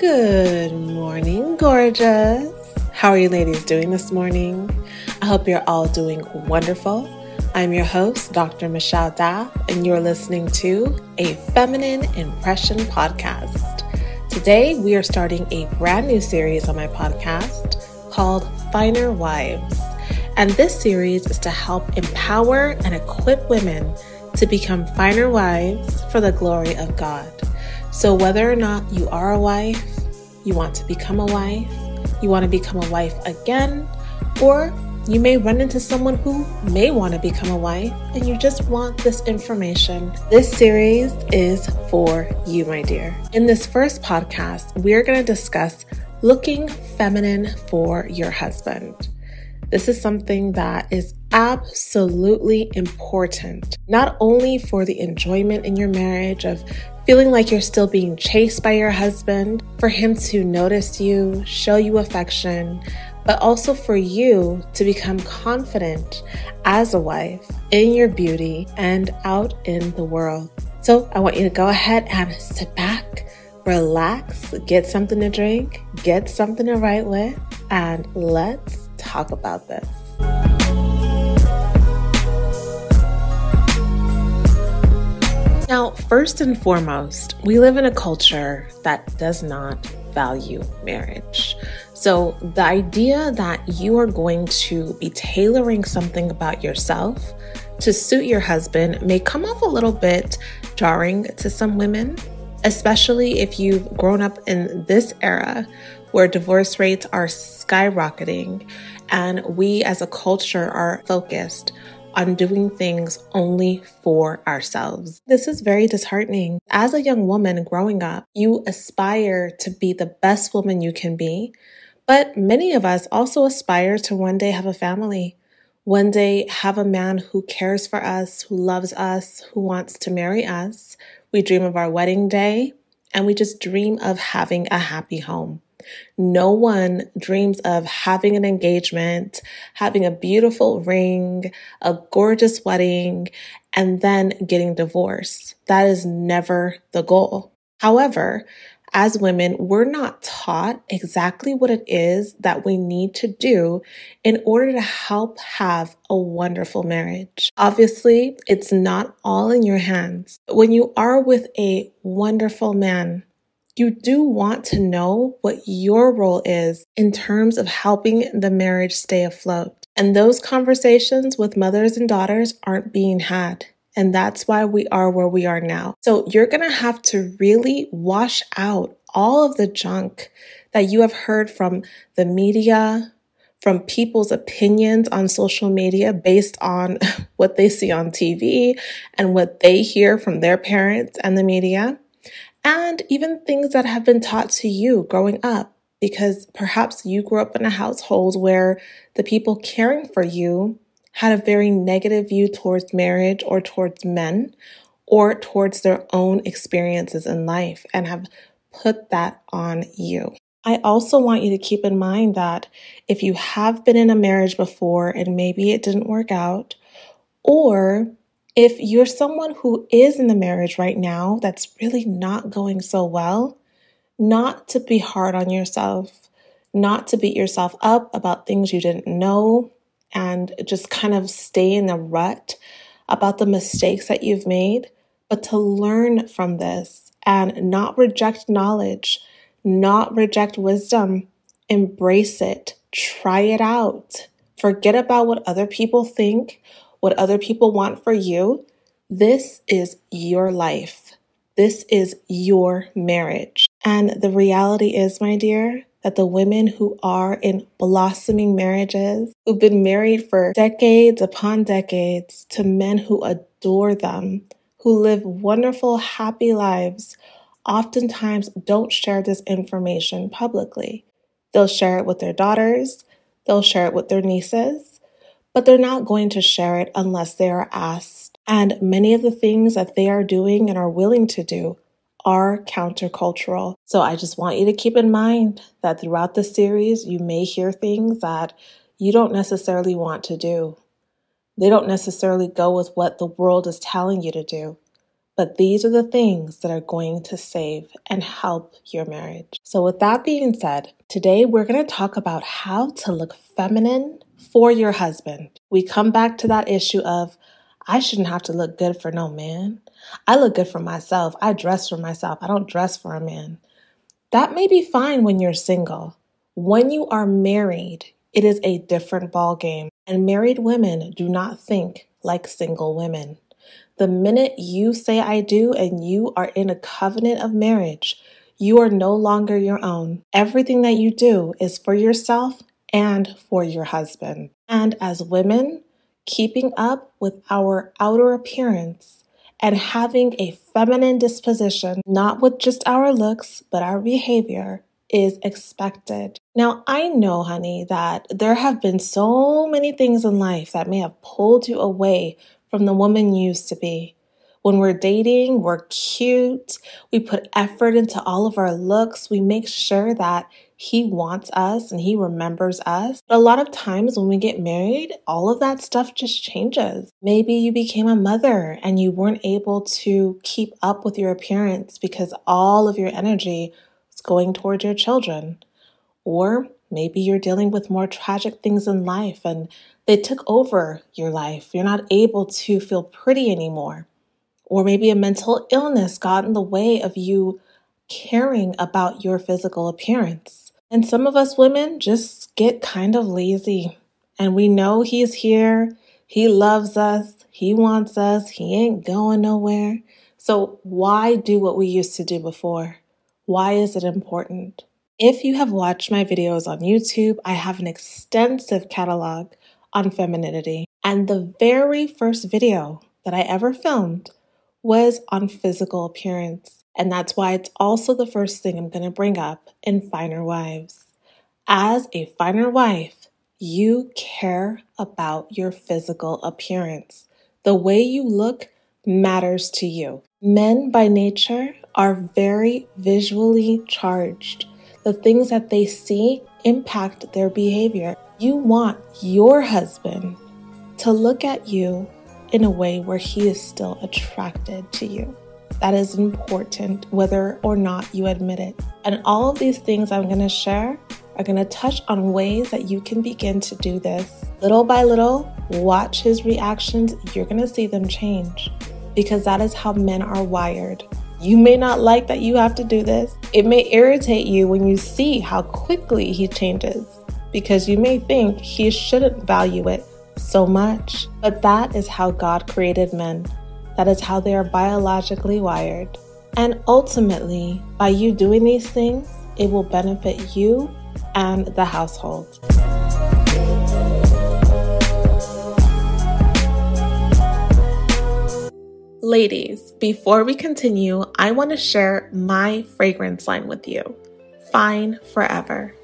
Good morning, gorgeous. How are you ladies doing this morning? I hope you're all doing wonderful. I'm your host, Dr. Michelle Daf, and you're listening to a Feminine Impression podcast. Today, we are starting a brand new series on my podcast called Finer Wives. And this series is to help empower and equip women to become finer wives for the glory of God. So, whether or not you are a wife, you want to become a wife, you want to become a wife again, or you may run into someone who may want to become a wife and you just want this information. This series is for you, my dear. In this first podcast, we're going to discuss looking feminine for your husband. This is something that is absolutely important, not only for the enjoyment in your marriage of feeling like you're still being chased by your husband, for him to notice you, show you affection, but also for you to become confident as a wife in your beauty and out in the world. So I want you to go ahead and sit back, relax, get something to drink, get something to write with, and let's talk about this. Now, first and foremost, we live in a culture that does not value marriage. So, the idea that you are going to be tailoring something about yourself to suit your husband may come off a little bit jarring to some women, especially if you've grown up in this era where divorce rates are skyrocketing and we as a culture are focused on doing things only for ourselves. This is very disheartening. As a young woman growing up, you aspire to be the best woman you can be, but many of us also aspire to one day have a family. One day, have a man who cares for us, who loves us, who wants to marry us. We dream of our wedding day, and we just dream of having a happy home. No one dreams of having an engagement, having a beautiful ring, a gorgeous wedding, and then getting divorced. That is never the goal. However, as women, we're not taught exactly what it is that we need to do in order to help have a wonderful marriage. Obviously, it's not all in your hands. When you are with a wonderful man, you do want to know what your role is in terms of helping the marriage stay afloat. And those conversations with mothers and daughters aren't being had. And that's why we are where we are now. So you're going to have to really wash out all of the junk that you have heard from the media, from people's opinions on social media based on what they see on TV and what they hear from their parents and the media and even things that have been taught to you growing up, because perhaps you grew up in a household where the people caring for you had a very negative view towards marriage or towards men or towards their own experiences in life and have put that on you. I also want you to keep in mind that if you have been in a marriage before and maybe it didn't work out, or if you're someone who is in the marriage right now that's really not going so well, not to be hard on yourself, not to beat yourself up about things you didn't know, and just kind of stay in a rut about the mistakes that you've made, but to learn from this and not reject knowledge, not reject wisdom, embrace it, try it out. Forget about what other people think what other people want for you. This is your life. This is your marriage. And the reality is, my dear, that the women who are in blossoming marriages, who've been married for decades upon decades to men who adore them, who live wonderful, happy lives, oftentimes don't share this information publicly. They'll share it with their daughters, they'll share it with their nieces, but they're not going to share it unless they are asked. And many of the things that they are doing and are willing to do are countercultural. So I just want you to keep in mind that throughout the series, you may hear things that you don't necessarily want to do. They don't necessarily go with what the world is telling you to do. but these are the things that are going to save and help your marriage. So, with that being said, today we're going to talk about how to look feminine for your husband. We come back to that issue of, I shouldn't have to look good for no man. I look good for myself. I dress for myself. I don't dress for a man. That may be fine when you're single. When you are married, it is a different ball game. And married women do not think like single women. The minute you say I do and you are in a covenant of marriage, you are no longer your own. Everything that you do is for yourself and for your husband. And as women, keeping up with our outer appearance and having a feminine disposition, not with just our looks, but our behavior, is expected. Now, I know, honey, that there have been so many things in life that may have pulled you away from the woman you used to be. When we're dating, we're cute. We put effort into all of our looks. We make sure that he wants us and he remembers us. But a lot of times when we get married, all of that stuff just changes. Maybe you became a mother and you weren't able to keep up with your appearance because all of your energy was going towards your children. Or maybe you're dealing with more tragic things in life and they took over your life. You're not able to feel pretty anymore. Or maybe a mental illness got in the way of you caring about your physical appearance. And some of us women just get kind of lazy. And we know He's here, He loves us, He wants us, He ain't going nowhere. So why do what we used to do before? Why is it important? If you have watched my videos on YouTube, I have an extensive catalog on femininity. And the very first video that I ever filmed was on physical appearance. And that's why it's also the first thing I'm going to bring up in Finer Wives. As a finer wife, you care about your physical appearance. The way you look matters to you. Men by nature are very visually charged. The things that they see impact their behavior. You want your husband to look at you in a way where he is still attracted to you. That is important, whether or not you admit it. And all of these things I'm going to share are going to touch on ways that you can begin to do this. Little by little, watch his reactions. You're going to see them change because that is how men are wired. You may not like that you have to do this. It may irritate you when you see how quickly he changes because you may think he shouldn't value it so much. But that is how God created men. That is how they are biologically wired. And ultimately, by you doing these things, it will benefit you and the household. Ladies, before we continue, I want to share my fragrance line with you Fine Forever.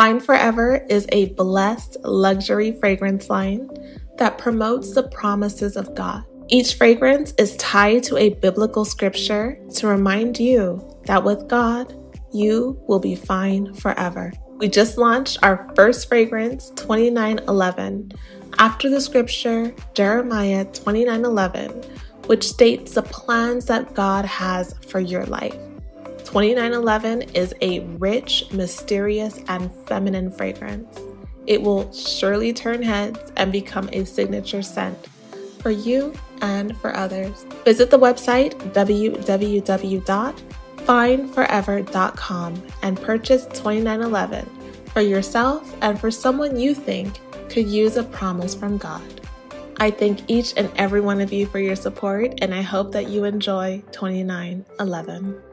Fine Forever is a blessed luxury fragrance line that promotes the promises of God. Each fragrance is tied to a biblical scripture to remind you that with God, you will be fine forever. We just launched our first fragrance, 2911, after the scripture Jeremiah 2911, which states the plans that God has for your life. 2911 is a rich, mysterious, and feminine fragrance. It will surely turn heads and become a signature scent for you and for others. Visit the website www.fineforever.com and purchase 2911 for yourself and for someone you think could use a promise from God. I thank each and every one of you for your support, and I hope that you enjoy 2911.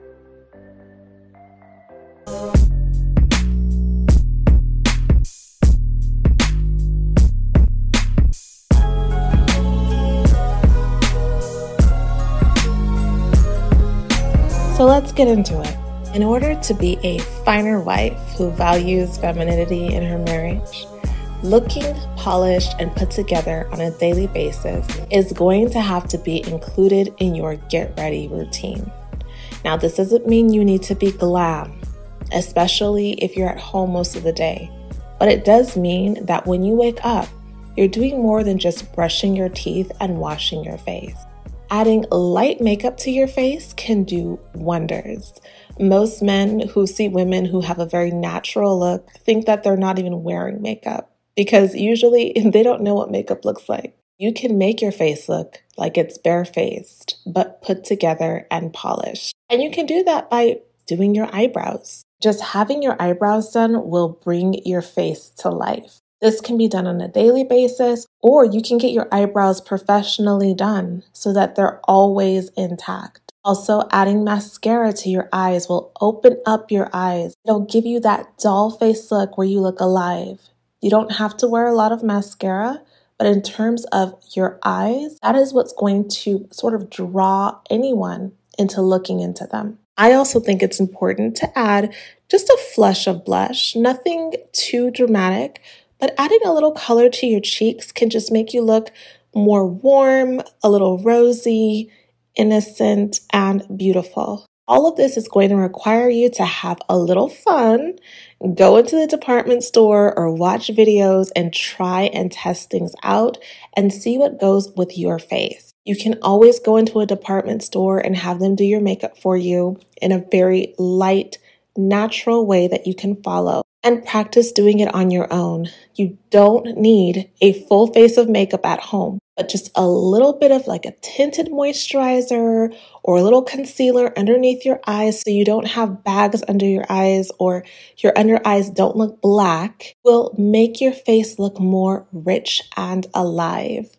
Get into it. In order to be a finer wife who values femininity in her marriage, looking polished and put together on a daily basis is going to have to be included in your get ready routine. Now, this doesn't mean you need to be glam, especially if you're at home most of the day, but it does mean that when you wake up, you're doing more than just brushing your teeth and washing your face. Adding light makeup to your face can do wonders. Most men who see women who have a very natural look think that they're not even wearing makeup because usually they don't know what makeup looks like. You can make your face look like it's barefaced, but put together and polished. And you can do that by doing your eyebrows. Just having your eyebrows done will bring your face to life. This can be done on a daily basis, or you can get your eyebrows professionally done so that they're always intact. Also, adding mascara to your eyes will open up your eyes. It'll give you that doll face look where you look alive. You don't have to wear a lot of mascara, but in terms of your eyes, that is what's going to sort of draw anyone into looking into them. I also think it's important to add just a flush of blush, nothing too dramatic, but adding a little color to your cheeks can just make you look more warm, a little rosy, innocent, and beautiful. All of this is going to require you to have a little fun, go into the department store or watch videos and try and test things out and see what goes with your face. You can always go into a department store and have them do your makeup for you in a very light, natural way that you can follow and practice doing it on your own. You don't need a full face of makeup at home, but just a little bit of like a tinted moisturizer or a little concealer underneath your eyes so you don't have bags under your eyes or your under eyes don't look black will make your face look more rich and alive.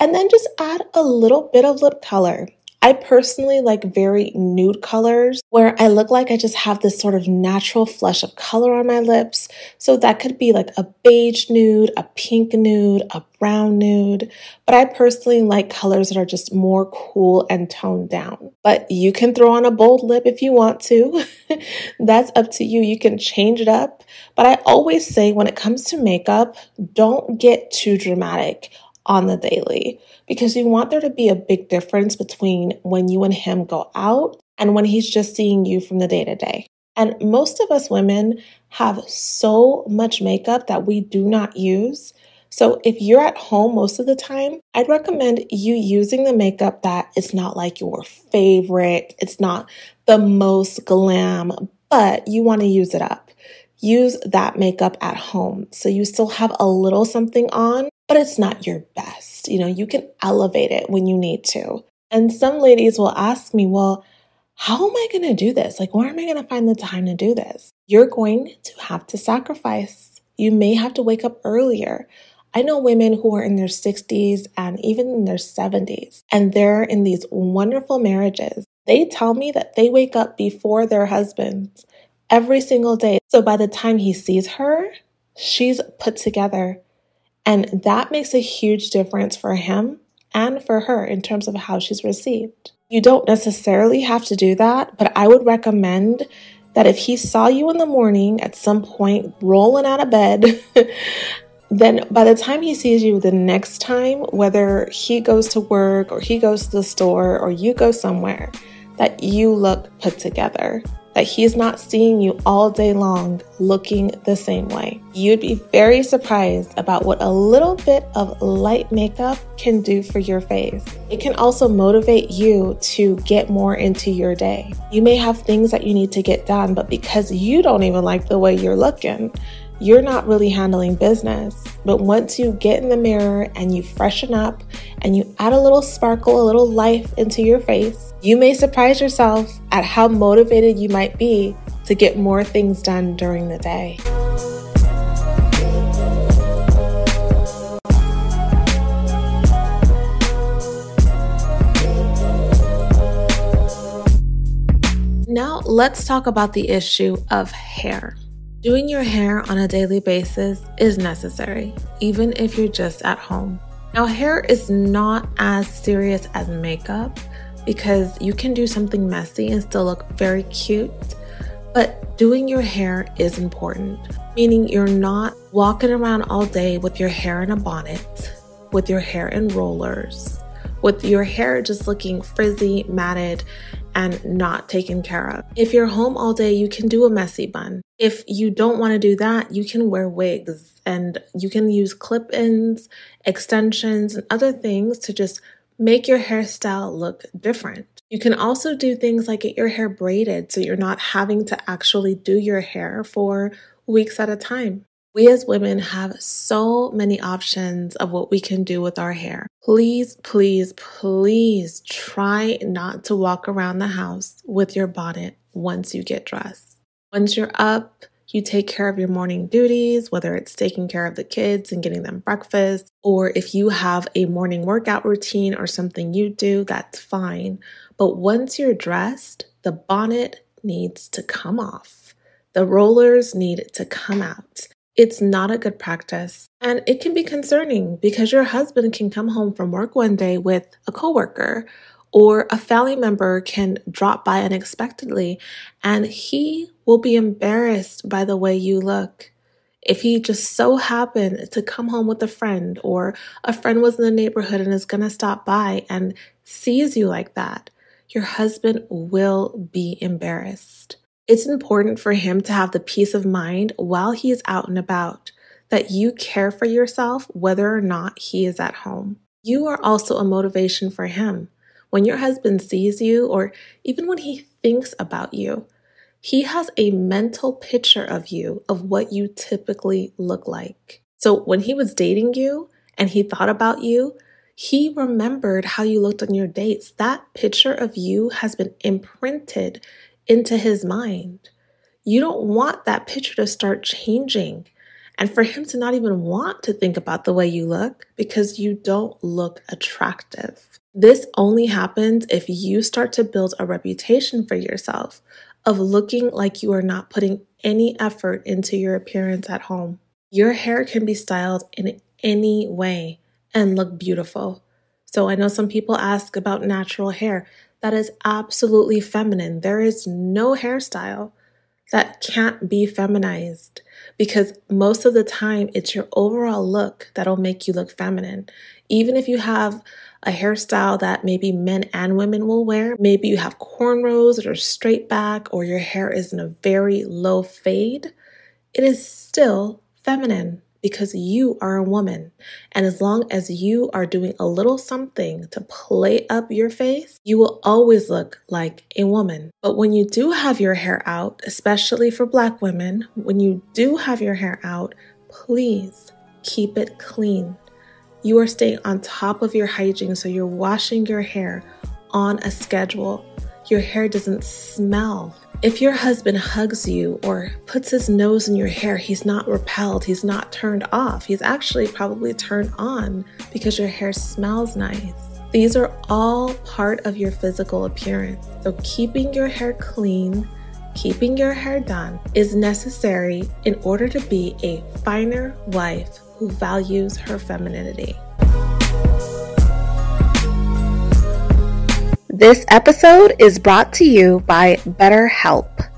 And then just add a little bit of lip color. I personally like very nude colors where I look like I just have this sort of natural flush of color on my lips. So that could be like a beige nude, a pink nude, a brown nude. But I personally like colors that are just more cool and toned down. But you can throw on a bold lip if you want to. That's up to you. You can change it up. But I always say when it comes to makeup, don't get too dramatic on the daily because you want there to be a big difference between when you and him go out and when he's just seeing you from the day to day. And most of us women have so much makeup that we do not use. So if you're at home most of the time, I'd recommend you using the makeup that is not like your favorite. It's not the most glam, but you want to use it up. Use that makeup at home so you still have a little something on, but it's not your best. You know, you can elevate it when you need to. And some ladies will ask me, well, how am I going to do this? Like, where am I going to find the time to do this? You're going to have to sacrifice. You may have to wake up earlier. I know women who are in their 60s and even in their 70s, and they're in these wonderful marriages. They tell me that they wake up before their husbands every single day. So by the time he sees her, she's put together. And that makes a huge difference for him and for her in terms of how she's received. You don't necessarily have to do that, but I would recommend that if he saw you in the morning at some point rolling out of bed, then by the time he sees you the next time, whether he goes to work or he goes to the store or you go somewhere, that you look put together that he's not seeing you all day long looking the same way. You'd be very surprised about what a little bit of light makeup can do for your face. It can also motivate you to get more into your day. You may have things that you need to get done, but because you don't even like the way you're looking, you're not really handling business. But once you get in the mirror and you freshen up and you add a little sparkle, a little life into your face, you may surprise yourself at how motivated you might be to get more things done during the day. Now, let's talk about the issue of hair. Doing your hair on a daily basis is necessary, even if you're just at home. Now, hair is not as serious as makeup because you can do something messy and still look very cute, but doing your hair is important, meaning you're not walking around all day with your hair in a bonnet, with your hair in rollers, with your hair just looking frizzy, matted, and not taken care of. If you're home all day, you can do a messy bun. If you don't want to do that, you can wear wigs and you can use clip ins, extensions, and other things to just make your hairstyle look different. You can also do things like get your hair braided so you're not having to actually do your hair for weeks at a time. We as women have so many options of what we can do with our hair. Please, please, please try not to walk around the house with your bonnet once you get dressed. Once you're up, you take care of your morning duties, whether it's taking care of the kids and getting them breakfast, or if you have a morning workout routine or something you do, that's fine. But once you're dressed, the bonnet needs to come off. The rollers need to come out. It's not a good practice. And it can be concerning because your husband can come home from work one day with a coworker or a family member can drop by unexpectedly and he will be embarrassed by the way you look. If he just so happened to come home with a friend or a friend was in the neighborhood and is going to stop by and sees you like that, your husband will be embarrassed. It's important for him to have the peace of mind while he is out and about that you care for yourself whether or not he is at home. You are also a motivation for him. When your husband sees you, or even when he thinks about you, he has a mental picture of you of what you typically look like. So when he was dating you and he thought about you, he remembered how you looked on your dates. That picture of you has been imprinted into his mind. You don't want that picture to start changing and for him to not even want to think about the way you look because you don't look attractive. This only happens if you start to build a reputation for yourself of looking like you are not putting any effort into your appearance at home. Your hair can be styled in any way and look beautiful. So I know some people ask about natural hair. That is absolutely feminine. There is no hairstyle that can't be feminized because most of the time it's your overall look that'll make you look feminine. Even if you have a hairstyle that maybe men and women will wear. Maybe you have cornrows are straight back, or your hair is in a very low fade. It is still feminine because you are a woman. And as long as you are doing a little something to play up your face, you will always look like a woman. But when you do have your hair out, especially for black women, when you do have your hair out, please keep it clean. You are staying on top of your hygiene, so you're washing your hair on a schedule. Your hair doesn't smell. If your husband hugs you or puts his nose in your hair, he's not repelled, he's not turned off. He's actually probably turned on because your hair smells nice. These are all part of your physical appearance. So, keeping your hair clean, keeping your hair done is necessary in order to be a finer wife who values her femininity. This episode is brought to you by BetterHelp.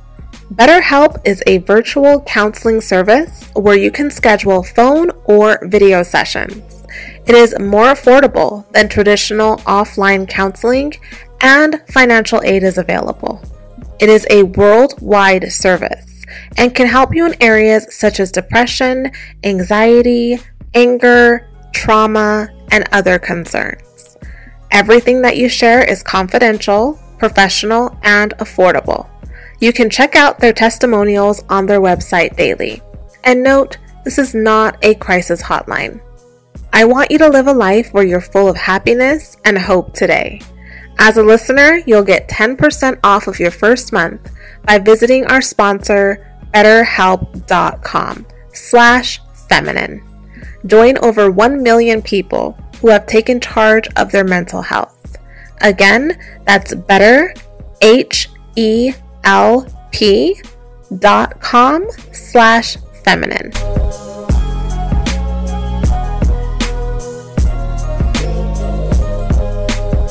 BetterHelp is a virtual counseling service where you can schedule phone or video sessions. It is more affordable than traditional offline counseling, and financial aid is available. It is a worldwide service and can help you in areas such as depression, anxiety, anger, trauma, and other concerns. Everything that you share is confidential, professional, and affordable. You can check out their testimonials on their website daily. And note, this is not a crisis hotline. I want you to live a life where you're full of happiness and hope today. As a listener, you'll get 10% off of your first month by visiting our sponsor, betterhelp.com slash feminine. Join over 1 million people who have taken charge of their mental health. Again, that's better, H-E-L-P dot com slash feminine.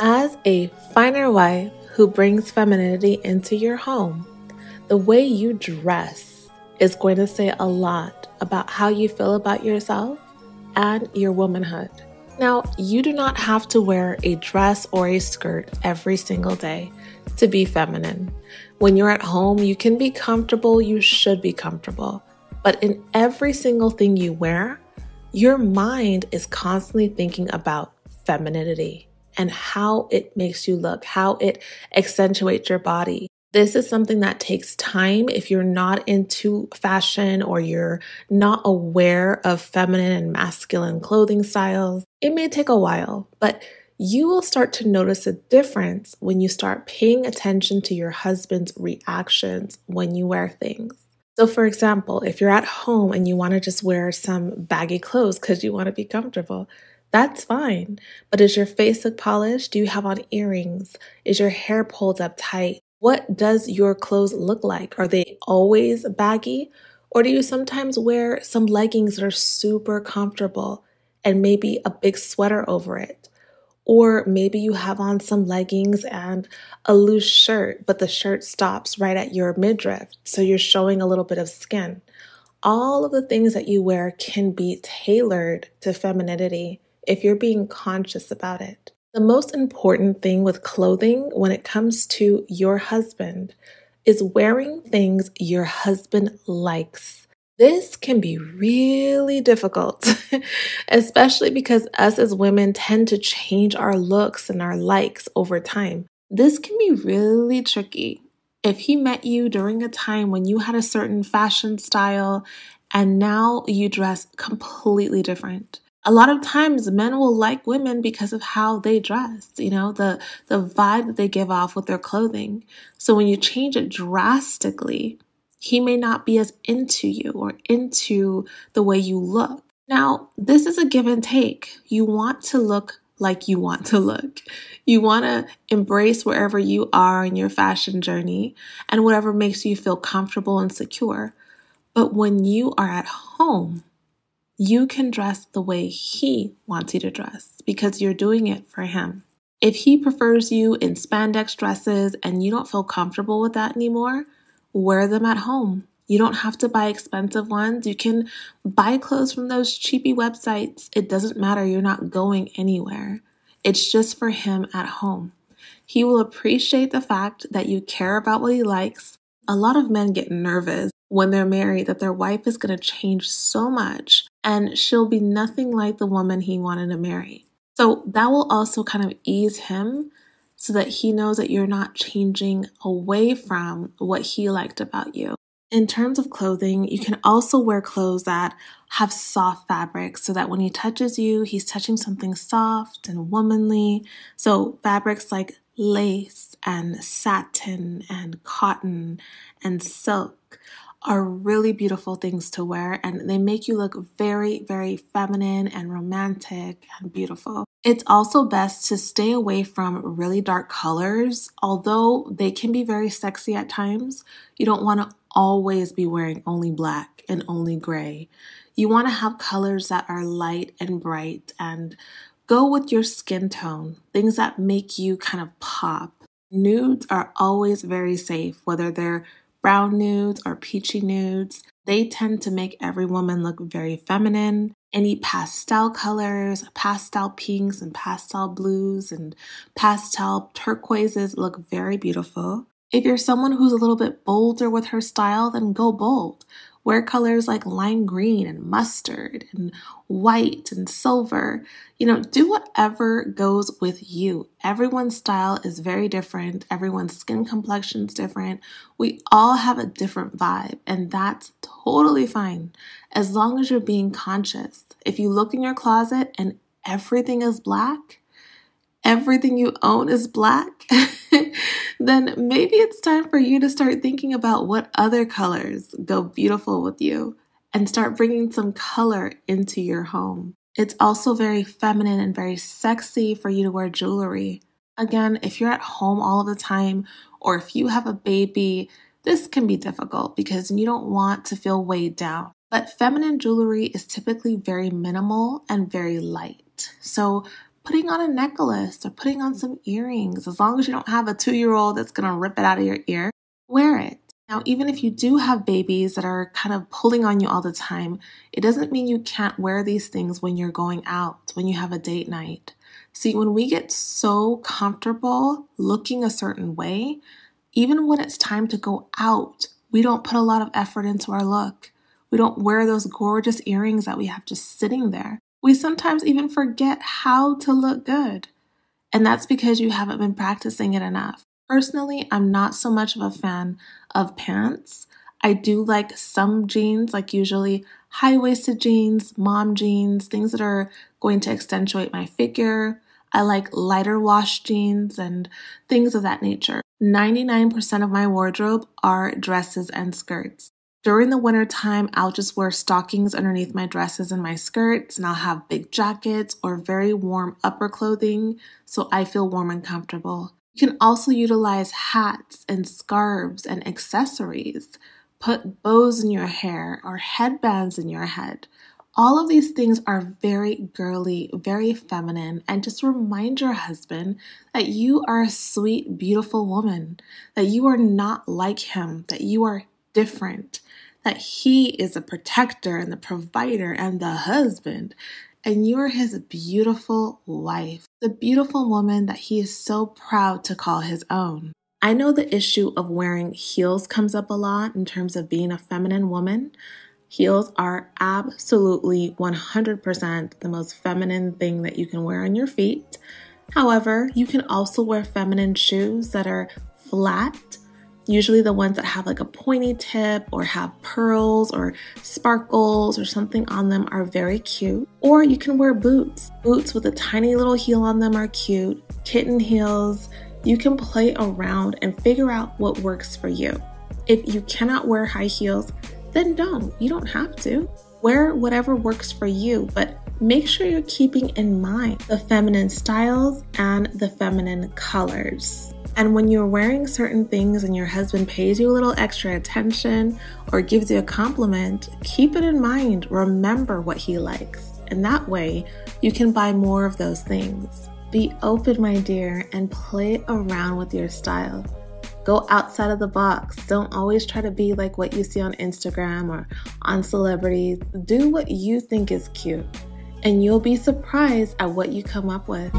As a finer wife who brings femininity into your home, the way you dress is going to say a lot about how you feel about yourself and your womanhood. Now, you do not have to wear a dress or a skirt every single day to be feminine. When you're at home, you can be comfortable, you should be comfortable. But in every single thing you wear, your mind is constantly thinking about femininity. and how it makes you look, how it accentuates your body. This is something that takes time if you're not into fashion or you're not aware of feminine and masculine clothing styles. It may take a while, but you will start to notice a difference when you start paying attention to your husband's reactions when you wear things. So, for example, if you're at home and you want to just wear some baggy clothes because you want to be comfortable, that's fine. But is your face look polished? Do you have on earrings? Is your hair pulled up tight? What does your clothes look like? Are they always baggy? Or do you sometimes wear some leggings that are super comfortable and maybe a big sweater over it? Or maybe you have on some leggings and a loose shirt, but the shirt stops right at your midriff, so you're showing a little bit of skin. All of the things that you wear can be tailored to femininity if you're being conscious about it. The most important thing with clothing when it comes to your husband is wearing things your husband likes. This can be really difficult, especially because us as women tend to change our looks and our likes over time. This can be really tricky. If he met you during a time when you had a certain fashion style and now you dress completely different, a lot of times men will like women because of how they dress, you know, the the vibe that they give off with their clothing. So when you change it drastically, he may not be as into you or into the way you look. Now, this is a give and take. You want to look like you want to look. You want to embrace wherever you are in your fashion journey and whatever makes you feel comfortable and secure. But when you are at home, you can dress the way he wants you to dress because you're doing it for him. If he prefers you in spandex dresses and you don't feel comfortable with that anymore, wear them at home. You don't have to buy expensive ones. You can buy clothes from those cheapy websites. It doesn't matter. You're not going anywhere. It's just for him at home. He will appreciate the fact that you care about what he likes. A lot of men get nervous when they're married that their wife is going to change so much and she'll be nothing like the woman he wanted to marry. So that will also kind of ease him so that he knows that you're not changing away from what he liked about you. In terms of clothing, you can also wear clothes that have soft fabrics so that when he touches you, he's touching something soft and womanly. So, fabrics like lace and satin and cotton and silk are really beautiful things to wear and they make you look very, very feminine and romantic and beautiful. It's also best to stay away from really dark colors, although they can be very sexy at times. You don't want to always be wearing only black and only gray. You want to have colors that are light and bright and go with your skin tone, things that make you kind of pop. Nudes are always very safe, whether they're brown nudes or peachy nudes. They tend to make every woman look very feminine. Any pastel colors, pastel pinks and pastel blues and pastel turquoises look very beautiful. If you're someone who's a little bit bolder with her style, then go bold. Wear colors like lime green and mustard and white and silver. You know, do whatever goes with you. Everyone's style is very different, everyone's skin complexion is different. We all have a different vibe, and that's totally fine as long as you're being conscious. If you look in your closet and everything is black, everything you own is black. then maybe it's time for you to start thinking about what other colors go beautiful with you and start bringing some color into your home. It's also very feminine and very sexy for you to wear jewelry. Again, if you're at home all of the time or if you have a baby, this can be difficult because you don't want to feel weighed down. But feminine jewelry is typically very minimal and very light. So putting on a necklace or putting on some earrings, as long as you don't have a two year old that's gonna rip it out of your ear, wear it. Now, even if you do have babies that are kind of pulling on you all the time, it doesn't mean you can't wear these things when you're going out, when you have a date night. See, when we get so comfortable looking a certain way, even when it's time to go out, we don't put a lot of effort into our look. We don't wear those gorgeous earrings that we have just sitting there. We sometimes even forget how to look good. And that's because you haven't been practicing it enough. Personally, I'm not so much of a fan of pants. I do like some jeans, like usually high waisted jeans, mom jeans, things that are going to accentuate my figure. I like lighter wash jeans and things of that nature. 99% of my wardrobe are dresses and skirts. During the winter time, I'll just wear stockings underneath my dresses and my skirts, and I'll have big jackets or very warm upper clothing so I feel warm and comfortable. You can also utilize hats and scarves and accessories. Put bows in your hair or headbands in your head. All of these things are very girly, very feminine, and just remind your husband that you are a sweet, beautiful woman, that you are not like him, that you are different, that he is a protector and the provider and the husband, and you're his beautiful wife, the beautiful woman that he is so proud to call his own. I know the issue of wearing heels comes up a lot in terms of being a feminine woman. Heels are absolutely 100% the most feminine thing that you can wear on your feet. However, you can also wear feminine shoes that are flat, usually the ones that have like a pointy tip or have pearls or sparkles or something on them are very cute. Or you can wear boots. Boots with a tiny little heel on them are cute. Kitten heels. You can play around and figure out what works for you. If you cannot wear high heels, then don't. You don't have to. Wear whatever works for you, but make sure you're keeping in mind the feminine styles and the feminine colors. And when you're wearing certain things and your husband pays you a little extra attention or gives you a compliment, keep it in mind. Remember what he likes. And that way, you can buy more of those things. Be open, my dear, and play around with your style. Go outside of the box. Don't always try to be like what you see on Instagram or on celebrities. Do what you think is cute, and you'll be surprised at what you come up with.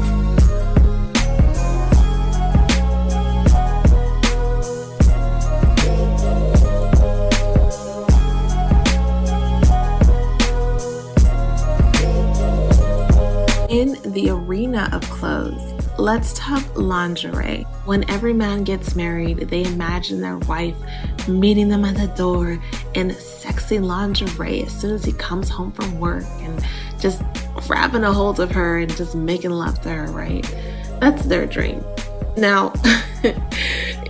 The arena of clothes, Let's talk lingerie. When every man gets married, they imagine their wife meeting them at the door in sexy lingerie as soon as he comes home from work and just grabbing a hold of her and just making love to her, right? That's their dream. Now,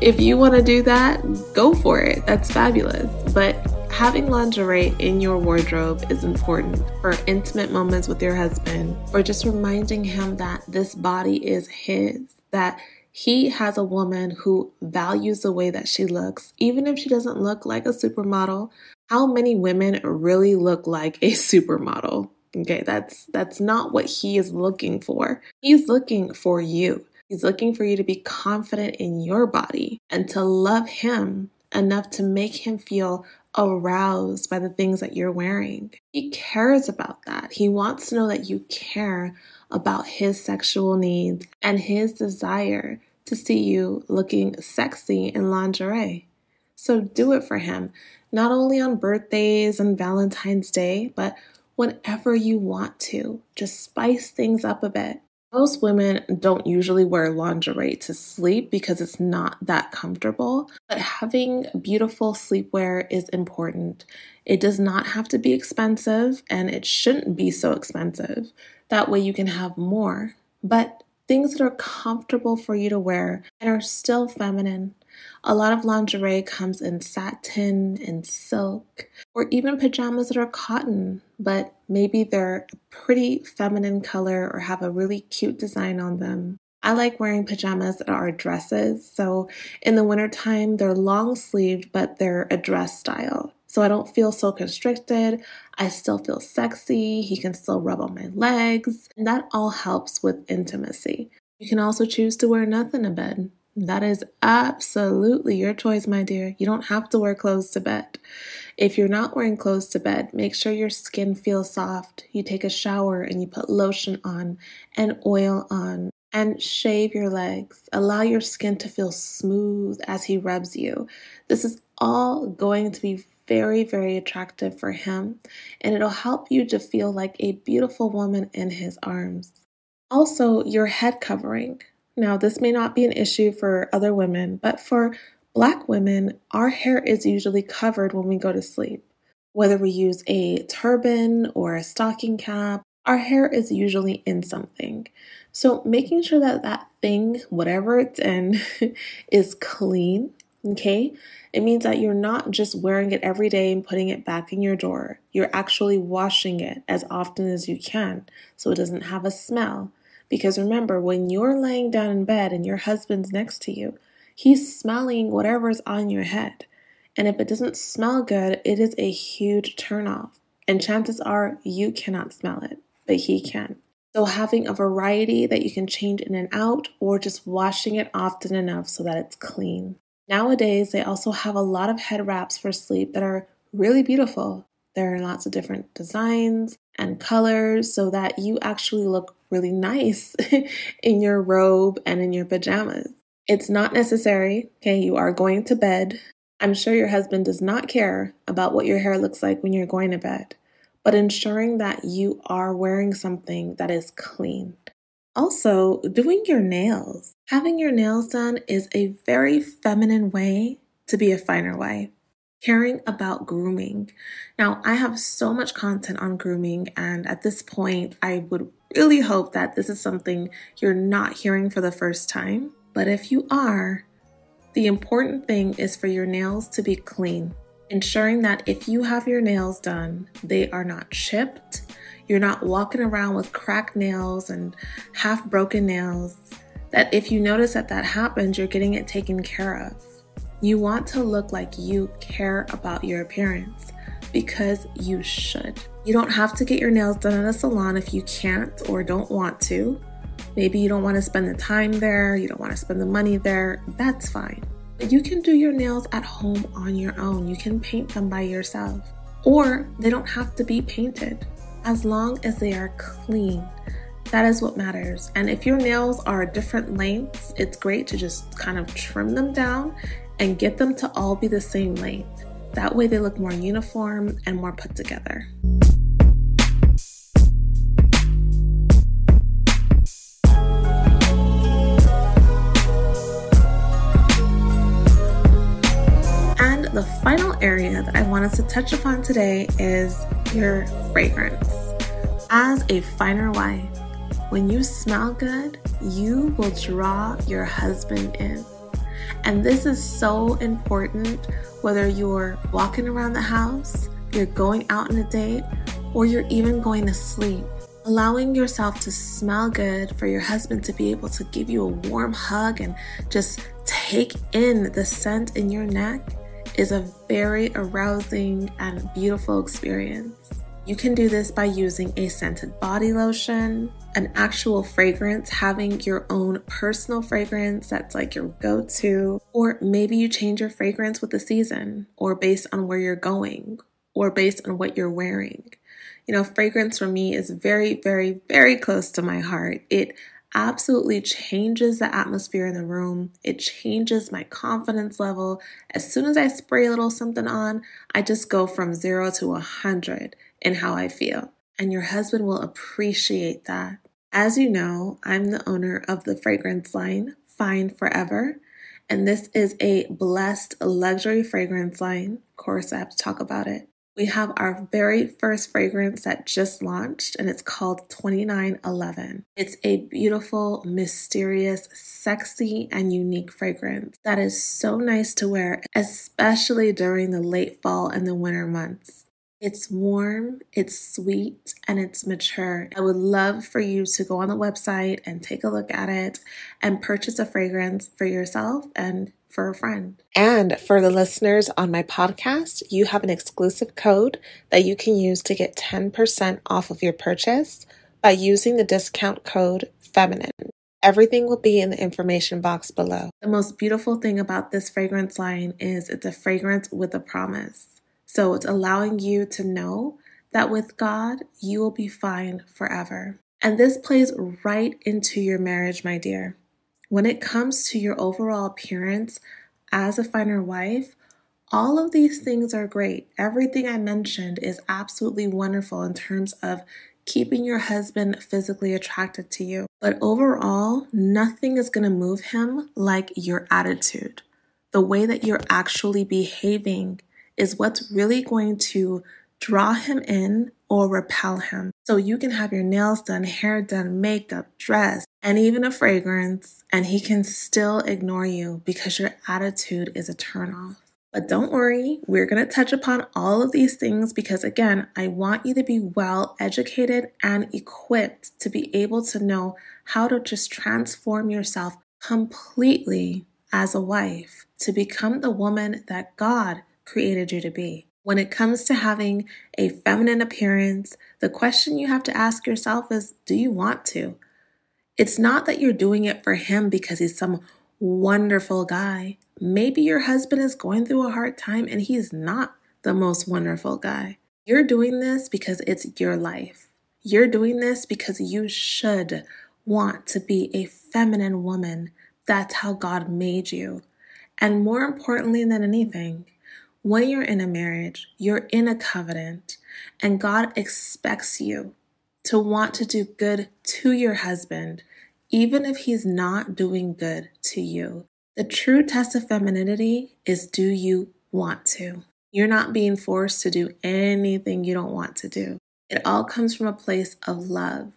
if you want to do that, go for it. That's fabulous. But Having lingerie in your wardrobe is important for intimate moments with your husband or just reminding him that this body is his, that he has a woman who values the way that she looks, even if she doesn't look like a supermodel. How many women really look like a supermodel? Okay, that's that's not what he is looking for. He's looking for you. He's looking for you to be confident in your body and to love him enough to make him feel aroused by the things that you're wearing. He cares about that. He wants to know that you care about his sexual needs and his desire to see you looking sexy in lingerie. So do it for him, not only on birthdays and Valentine's Day, but whenever you want to. Just spice things up a bit. Most women don't usually wear lingerie to sleep because it's not that comfortable, but having beautiful sleepwear is important. It does not have to be expensive and it shouldn't be so expensive. That way you can have more. But things that are comfortable for you to wear and are still feminine a lot of lingerie comes in satin and silk, or even pajamas that are cotton, but maybe they're a pretty feminine color or have a really cute design on them. I like wearing pajamas that are dresses. So in the wintertime, they're long sleeved, but they're a dress style. So I don't feel so constricted. I still feel sexy. He can still rub on my legs. And that all helps with intimacy. You can also choose to wear nothing to bed. That is absolutely your choice, my dear. You don't have to wear clothes to bed. If you're not wearing clothes to bed, make sure your skin feels soft. You take a shower and you put lotion on and oil on and shave your legs. Allow your skin to feel smooth as he rubs you. This is all going to be very, very attractive for him and it'll help you to feel like a beautiful woman in his arms. Also, your head covering. Now, this may not be an issue for other women, but for Black women, our hair is usually covered when we go to sleep. Whether we use a turban or a stocking cap, our hair is usually in something. So, making sure that that thing, whatever it's in, is clean, okay? It means that you're not just wearing it every day and putting it back in your drawer. You're actually washing it as often as you can so it doesn't have a smell. Because remember, when you're laying down in bed and your husband's next to you, he's smelling whatever's on your head. And if it doesn't smell good, it is a huge turnoff. And chances are you cannot smell it, but he can. So, having a variety that you can change in and out, or just washing it often enough so that it's clean. Nowadays, they also have a lot of head wraps for sleep that are really beautiful. There are lots of different designs and colors so that you actually look really nice in your robe and in your pajamas. It's not necessary, okay? You are going to bed. I'm sure your husband does not care about what your hair looks like when you're going to bed, but ensuring that you are wearing something that is clean. Also, doing your nails. Having your nails done is a very feminine way to be a finer wife. Caring about grooming. Now, I have so much content on grooming, and at this point, I would really hope that this is something you're not hearing for the first time. But if you are, the important thing is for your nails to be clean, ensuring that if you have your nails done, they are not chipped, you're not walking around with cracked nails and half broken nails. That if you notice that that happens, you're getting it taken care of. You want to look like you care about your appearance because you should. You don't have to get your nails done in a salon if you can't or don't want to. Maybe you don't want to spend the time there, you don't want to spend the money there, that's fine. But you can do your nails at home on your own. You can paint them by yourself. Or they don't have to be painted as long as they are clean. That is what matters. And if your nails are different lengths, it's great to just kind of trim them down and get them to all be the same length. That way they look more uniform and more put together. And the final area that I wanted to touch upon today is your fragrance. As a finer wife, when you smell good, you will draw your husband in. And this is so important whether you're walking around the house, you're going out on a date, or you're even going to sleep. Allowing yourself to smell good for your husband to be able to give you a warm hug and just take in the scent in your neck is a very arousing and beautiful experience. You can do this by using a scented body lotion, an actual fragrance, having your own personal fragrance that's like your go to, or maybe you change your fragrance with the season, or based on where you're going, or based on what you're wearing. You know, fragrance for me is very, very, very close to my heart. It absolutely changes the atmosphere in the room. It changes my confidence level. As soon as I spray a little something on, I just go from zero to a hundred in how I feel. And your husband will appreciate that. As you know, I'm the owner of the fragrance line, Fine Forever. And this is a blessed luxury fragrance line. Of course, I have to talk about it we have our very first fragrance that just launched and it's called 2911. It's a beautiful, mysterious, sexy, and unique fragrance that is so nice to wear, especially during the late fall and the winter months. It's warm, it's sweet, and it's mature. I would love for you to go on the website and take a look at it and purchase a fragrance for yourself and for a friend. And for the listeners on my podcast, you have an exclusive code that you can use to get 10% off of your purchase by using the discount code FEMININE. Everything will be in the information box below. The most beautiful thing about this fragrance line is it's a fragrance with a promise. So it's allowing you to know that with God, you will be fine forever. And this plays right into your marriage, my dear. When it comes to your overall appearance as a finer wife, all of these things are great. Everything I mentioned is absolutely wonderful in terms of keeping your husband physically attracted to you. But overall, nothing is going to move him like your attitude. The way that you're actually behaving is what's really going to draw him in or repel him. So you can have your nails done, hair done, makeup, dress, and even a fragrance, and he can still ignore you because your attitude is a turnoff. But don't worry, we're going to touch upon all of these things because, again, I want you to be well educated and equipped to be able to know how to just transform yourself completely as a wife to become the woman that God created you to be. When it comes to having a feminine appearance, the question you have to ask yourself is do you want to? It's not that you're doing it for him because he's some wonderful guy. Maybe your husband is going through a hard time and he's not the most wonderful guy. You're doing this because it's your life. You're doing this because you should want to be a feminine woman. That's how God made you. And more importantly than anything, when you're in a marriage, you're in a covenant, and God expects you to want to do good to your husband, even if he's not doing good to you. The true test of femininity is do you want to? You're not being forced to do anything you don't want to do. It all comes from a place of love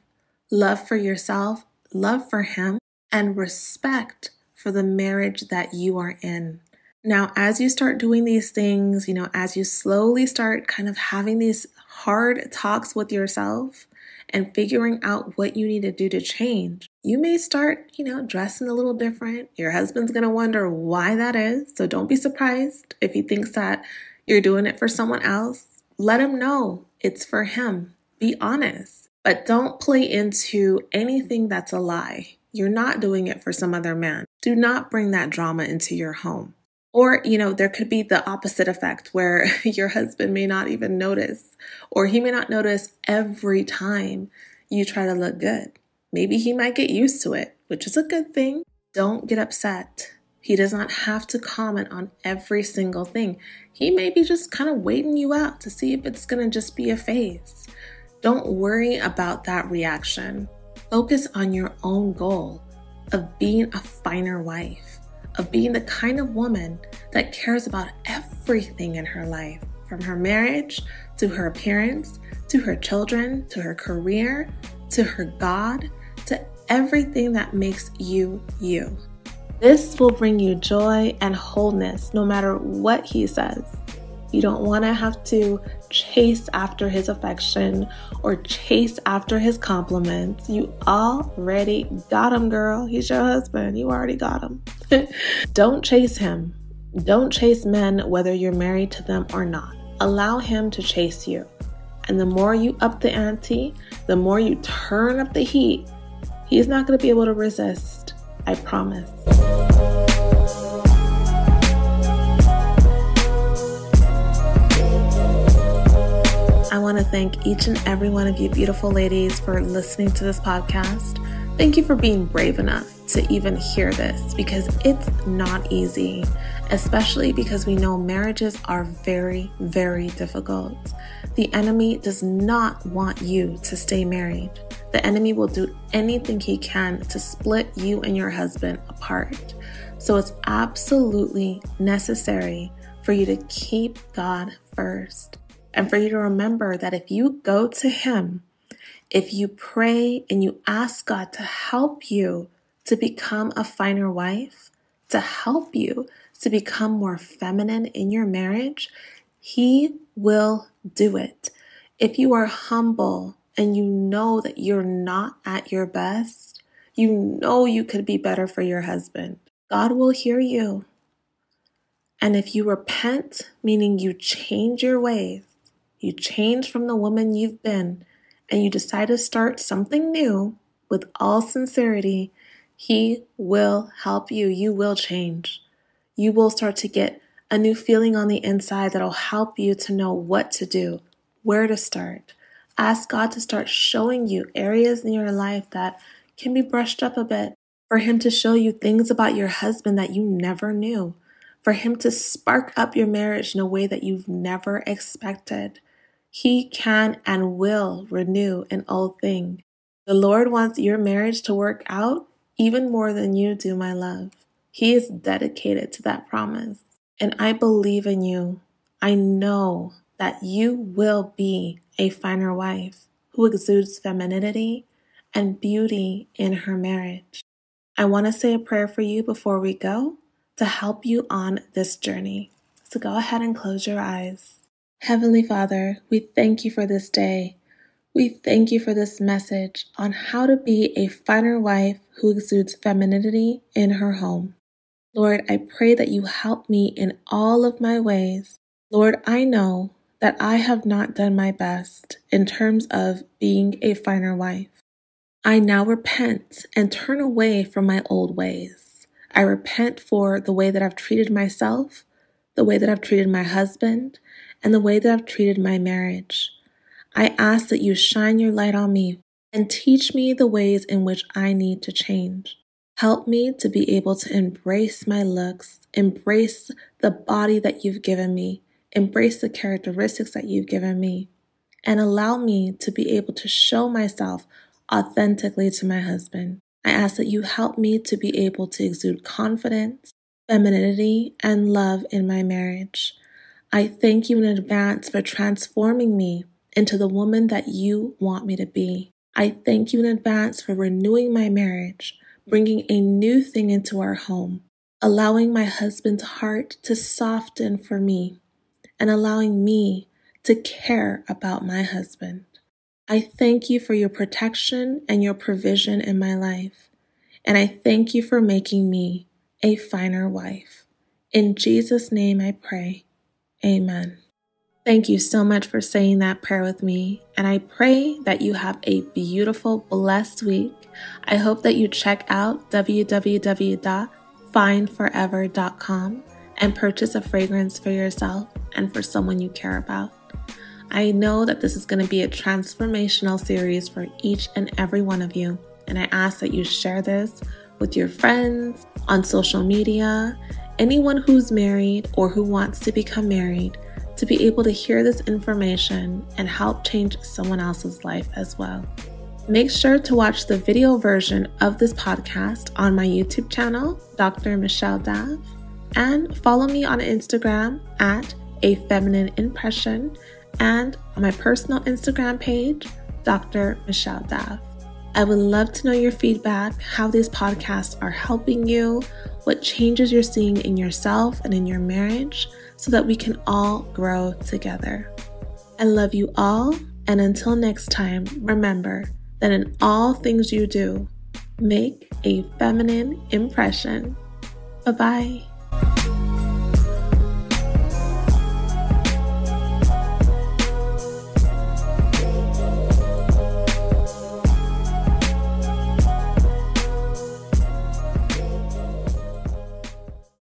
love for yourself, love for him, and respect for the marriage that you are in. Now, as you start doing these things, you know, as you slowly start kind of having these hard talks with yourself, and figuring out what you need to do to change. You may start, you know, dressing a little different. Your husband's to wonder why that is. So don't be surprised if he thinks that you're doing it for someone else. Let him know it's for him. Be honest, but don't play into anything that's a lie. You're not doing it for some other man. Do not bring that drama into your home. Or, you know, there could be the opposite effect where your husband may not even notice, or he may not notice every time you try to look good. Maybe he might get used to it, which is a good thing. Don't get upset. He does not have to comment on every single thing. He may be just kind of waiting you out to see if it's going to just be a phase. Don't worry about that reaction. Focus on your own goal of being a finer wife of being the kind of woman that cares about everything in her life from her marriage to her appearance to her children to her career to her God to everything that makes you you. This will bring you joy and wholeness no matter what he says. You don't want to have to chase after his affection or chase after his compliments. You already got him, girl. He's your husband. You already got him. don't chase him. Don't chase men whether you're married to them or not. Allow him to chase you. And the more you up the ante, the more you turn up the heat, he's not going to be able to resist. I promise. I want to thank each and every one of you beautiful ladies for listening to this podcast. Thank you for being brave enough to even hear this because it's not easy, especially because we know marriages are very, very difficult. The enemy does not want you to stay married. The enemy will do anything he can to split you and your husband apart. So it's absolutely necessary for you to keep God first. And for you to remember that if you go to Him, if you pray and you ask God to help you to become a finer wife, to help you to become more feminine in your marriage, He will do it. If you are humble and you know that you're not at your best, you know you could be better for your husband, God will hear you. And if you repent, meaning you change your ways, you change from the woman you've been, and you decide to start something new with all sincerity, He will help you. You will change. You will start to get a new feeling on the inside that'll help you to know what to do, where to start. Ask God to start showing you areas in your life that can be brushed up a bit, for Him to show you things about your husband that you never knew, for Him to spark up your marriage in a way that you've never expected. He can and will renew an old thing. The Lord wants your marriage to work out even more than you do, my love. He is dedicated to that promise. And I believe in you. I know that you will be a finer wife who exudes femininity and beauty in her marriage. I want to say a prayer for you before we go to help you on this journey. So go ahead and close your eyes. Heavenly Father, we thank you for this day. We thank you for this message on how to be a finer wife who exudes femininity in her home. Lord, I pray that you help me in all of my ways. Lord, I know that I have not done my best in terms of being a finer wife. I now repent and turn away from my old ways. I repent for the way that I've treated myself, the way that I've treated my husband, and the way that I've treated my marriage. I ask that you shine your light on me and teach me the ways in which I need to change. Help me to be able to embrace my looks, embrace the body that you've given me, embrace the characteristics that you've given me, and allow me to be able to show myself authentically to my husband. I ask that you help me to be able to exude confidence, femininity, and love in my marriage. I thank you in advance for transforming me into the woman that you want me to be. I thank you in advance for renewing my marriage bringing a new thing into our home, allowing my husband's heart to soften for me, and allowing me to care about my husband. I thank you for your protection and your provision in my life, and I thank you for making me a finer wife. In Jesus' name I pray. Amen. Thank you so much for saying that prayer with me, and I pray that you have a beautiful, blessed week. I hope that you check out www.fineforever.com and purchase a fragrance for yourself and for someone you care about. I know that this is going to be a transformational series for each and every one of you, and I ask that you share this with your friends, on social media, anyone who's married or who wants to become married to be able to hear this information and help change someone else's life as well. Make sure to watch the video version of this podcast on my YouTube channel, Dr. Michelle Daf, and follow me on Instagram at A Feminine Impression and on my personal Instagram page, Dr. Michelle Daf. I would love to know your feedback, how these podcasts are helping you, what changes you're seeing in yourself and in your marriage so that we can all grow together. I love you all, and until next time, remember that in all things you do, make a feminine impression. Bye bye.